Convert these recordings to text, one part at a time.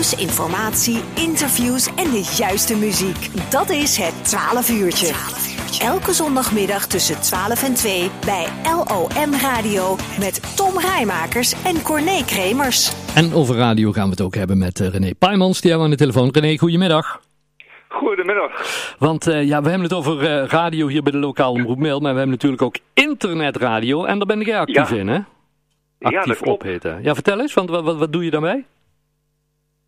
Nieuws, informatie, interviews en de juiste muziek. Dat is het 12 uurtje. Elke zondagmiddag tussen 12 en 2 bij LOM Radio met Tom Rijmakers en Corné Kremers. En over radio gaan we het ook hebben met eh, René Paimans, die hebben we aan de telefoon. René, goedemiddag. Goedemiddag. Want uh, ja, we hebben het over uh, radio hier bij de lokale omroep Mail, maar we hebben natuurlijk ook internetradio en daar ben jij actief Ja. in, hè? Actief Ja, dat klopt. opheten. Ja, vertel eens, want wat, wat, wat doe je daarmee?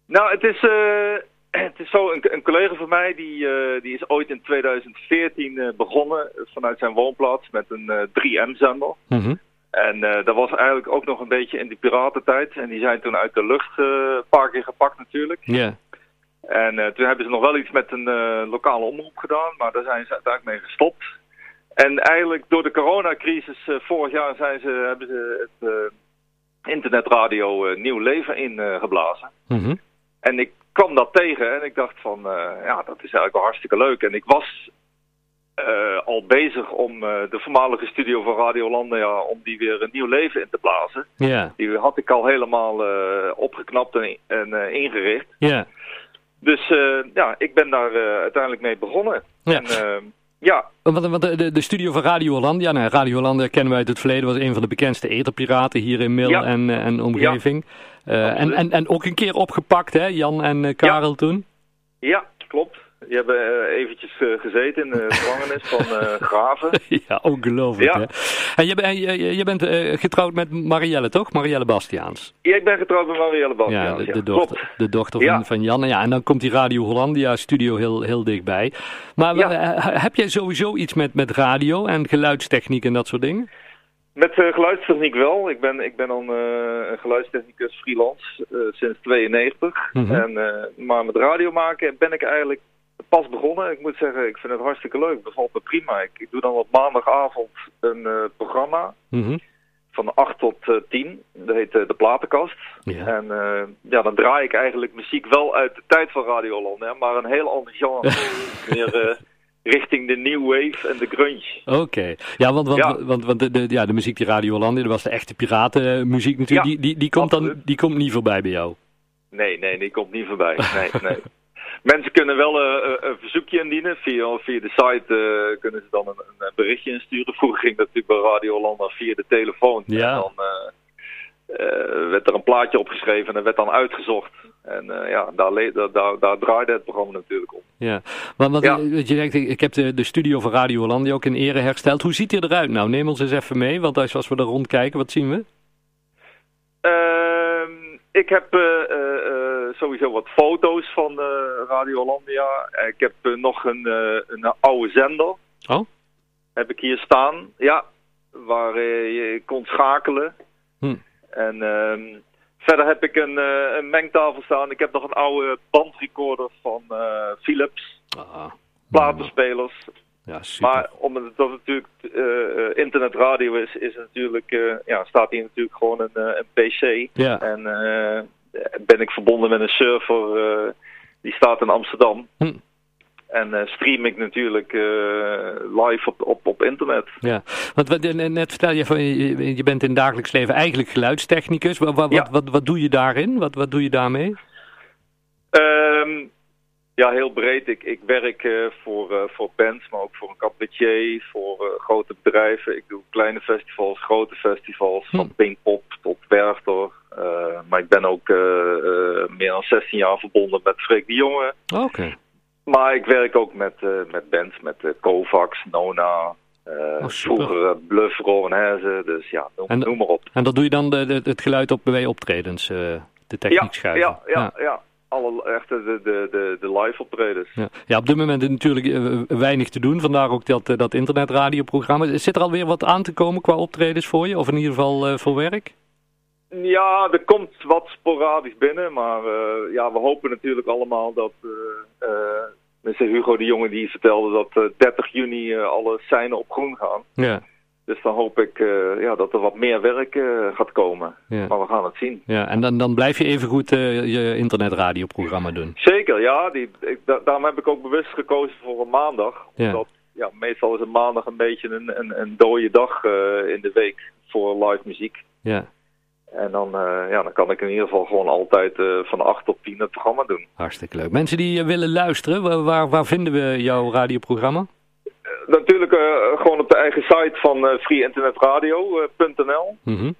Nou, het is, eh, het is zo, een, een collega van mij die, eh, die is ooit in 2014 eh, begonnen vanuit zijn woonplaats met een eh, 3M-zender. Mhm. En dat was eigenlijk ook nog een beetje in die piratentijd. En die zijn toen uit de lucht een paar keer gepakt natuurlijk. Ja. En toen hebben ze nog wel iets met een lokale omroep gedaan, maar daar zijn ze uiteindelijk mee gestopt. En eigenlijk door de coronacrisis vorig jaar zijn ze, hebben ze het internetradio nieuw leven ingeblazen. Mhm. En ik kwam dat tegen en ik dacht van, eh, ja, dat is eigenlijk wel hartstikke leuk. En ik was eh, al bezig om eh, de voormalige studio van Radio Landia, om die weer een nieuw leven in te blazen. Ja. Die had ik al helemaal opgeknapt en, en ingericht. Ja. Dus ja, ik ben daar uiteindelijk mee begonnen. Ja. En eh, ja, Want, want de, de, de studio van Radio Hollandia, nou, Radio Hollandia kennen wij uit het verleden, was een van de bekendste etherpiraten hier in Mil Ja. en, eh, en omgeving. Eh, en, en, en ook een keer opgepakt, hè, Jan en eh, Karel toen. ja, klopt. Die hebben eh, eventjes eh, gezeten in de gevangenis van eh, Graven. ja, ongelooflijk Ja. hè. En je, je, je bent getrouwd met Marielle, toch? Marielle Bastiaans. Ja, ik ben getrouwd met Marielle Bastiaans. Ja, de, ja, de klopt. dochter, de dochter van, van Jan. Ja, en dan komt die Radio Hollandia studio heel, heel dichtbij. Maar heb jij sowieso iets met, met radio en geluidstechniek en dat soort dingen? Met geluidstechniek wel. Ik ben, ik ben dan eh, een geluidstechnicus freelance sinds 92. Mhm. en, maar met radio maken ben ik eigenlijk pas begonnen. Ik moet zeggen, ik vind het hartstikke leuk. Het bevalt me prima. Ik, ik doe dan op maandagavond een eh, programma Mhm. van 8 tot eh, 10. Dat heet eh, De Platenkast. Ja. En ja, dan draai ik eigenlijk muziek wel uit de tijd van Radio Holland, hè, maar een heel ander genre. Meer richting de new wave en de grunge. Oké, ja, want, want, Ja. want, want de, de, ja, de muziek die Radio Hollandia, dat was de echte piratenmuziek natuurlijk, Ja, die, die, die, komt dan, die komt niet voorbij bij jou. Nee, nee, die komt niet voorbij. Nee, nee. Mensen kunnen wel eh, een- een verzoekje indienen. Via, via de site eh, kunnen ze dan een, een berichtje insturen. Vroeger ging dat natuurlijk bij Radio Holland via de telefoon. Ja. En dan eh, eh, werd er een plaatje opgeschreven en dat werd dan uitgezocht. En eh, ja, daar, daar, daar, draaide het programma natuurlijk om. Ja, want, Ja. eh, je zegt, ik heb de, de studio van Radio Hollandia ook in ere hersteld. Hoe ziet hij eruit nou? Neem ons eens even mee, want als, als we er rondkijken, wat zien we? Ehm, ik heb eh, eh, eh, sowieso wat foto's van eh, Radio Hollandia. Ik heb eh, nog een, eh, een oude zender. Oh? Heb ik hier staan. Ja, waar je kon schakelen. Hm. En ehm, verder heb ik een, een mengtafel staan. Ik heb nog een oude bandrecorder van Philips. Ah, Platenspelers. ja, super. Maar omdat het natuurlijk internetradio is, is natuurlijk, ja, staat hier natuurlijk gewoon een, een PC. ja. En eh, ben ik verbonden met een server eh, die staat in Amsterdam. Hm. En eh, stream ik natuurlijk eh, live op, op, op internet. Ja, want eh, net vertel je, van, je, je bent in het dagelijks leven eigenlijk geluidstechnicus. Wat, wat, Ja. wat, wat, wat doe je daarin? Wat, wat doe je daarmee? Ehm, ja, heel breed. Ik, ik werk eh, voor, eh, voor bands, maar ook voor een cabaretier, voor eh, grote bedrijven. Ik doe kleine festivals, grote festivals, Hm. van Pinkpop tot Werchter. Eh, maar ik ben ook eh, eh, meer dan 16 jaar verbonden met Freek de Jonge. Oké. Maar ik werk ook met, met bands, met Kovacs, Nona, Oh, vroeger Bluff, Rowan Herzen. Dus ja, noem, En- noem maar op. En dat doe je dan de, de- het geluid op bij optredens, de techniek Ja, schuiven? ja, ja, ja. Alle echte de, de, de, de live optredens. Ja. Ja, op dit moment is natuurlijk weinig te doen, vandaar ook dat, dat internetradioprogramma. Zit er alweer wat aan te komen qua optredens voor je, of in ieder geval voor werk? Ja, er komt wat sporadisch binnen, maar eh, ja, we hopen natuurlijk allemaal dat... eh eh, Mr. Hugo de Jonge die vertelde dat eh, 30 juni alle seinen op groen gaan. Ja, Dus dan hoop ik ja, dat er wat meer werk gaat komen. ja. Maar we gaan het zien. ja. En dan, dan blijf je even goed je internetradioprogramma doen. Zeker, ja. Die, ik, da- daarom heb ik ook bewust gekozen voor een maandag. Ja. Omdat ja, meestal is een maandag een beetje een, een, een dode dag in de week voor live muziek. Ja. En dan, ja, dan kan ik in ieder geval gewoon altijd van 8 tot 10 het programma doen. Hartstikke leuk. Mensen die willen luisteren, waar, waar vinden we jouw radioprogramma? natuurlijk gewoon op de eigen site van freeinternetradio.nl. Mm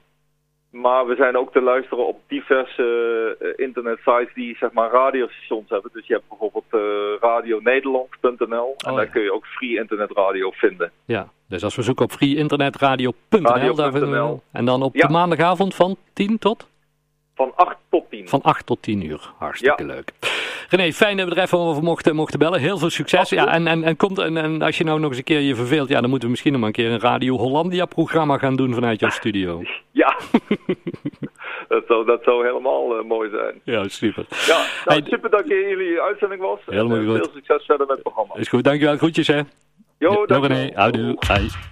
maar we zijn ook te luisteren op diverse uh, internetsites die zeg maar radiostations hebben. Dus je hebt bijvoorbeeld uh, radionederland.nl en oh, daar kun je ook free internetradio vinden. Ja, dus als we zoeken op freeinternetradio.nl daar vinden we En dan op de maandagavond van 10 tot? Van 8 tot 10. Van 8 tot 10 uur. Hartstikke leuk. René, fijn dat we er even over mochten, mochten bellen. Heel veel succes. Ja, en, en, en, komt, en, en als je nou nog eens een keer je verveelt, ja, dan moeten we misschien nog maar een keer een Radio Hollandia programma gaan doen vanuit jouw studio. Ja, dat, zou, dat zou helemaal uh, mooi zijn. Ja, super. Ja, nou, super dat je in jullie uitzending was. Helemaal en, uh, goed. Veel succes verder met het programma. Is goed, dankjewel. Groetjes hè. Jo, dankjewel. René, houdoe. Bye.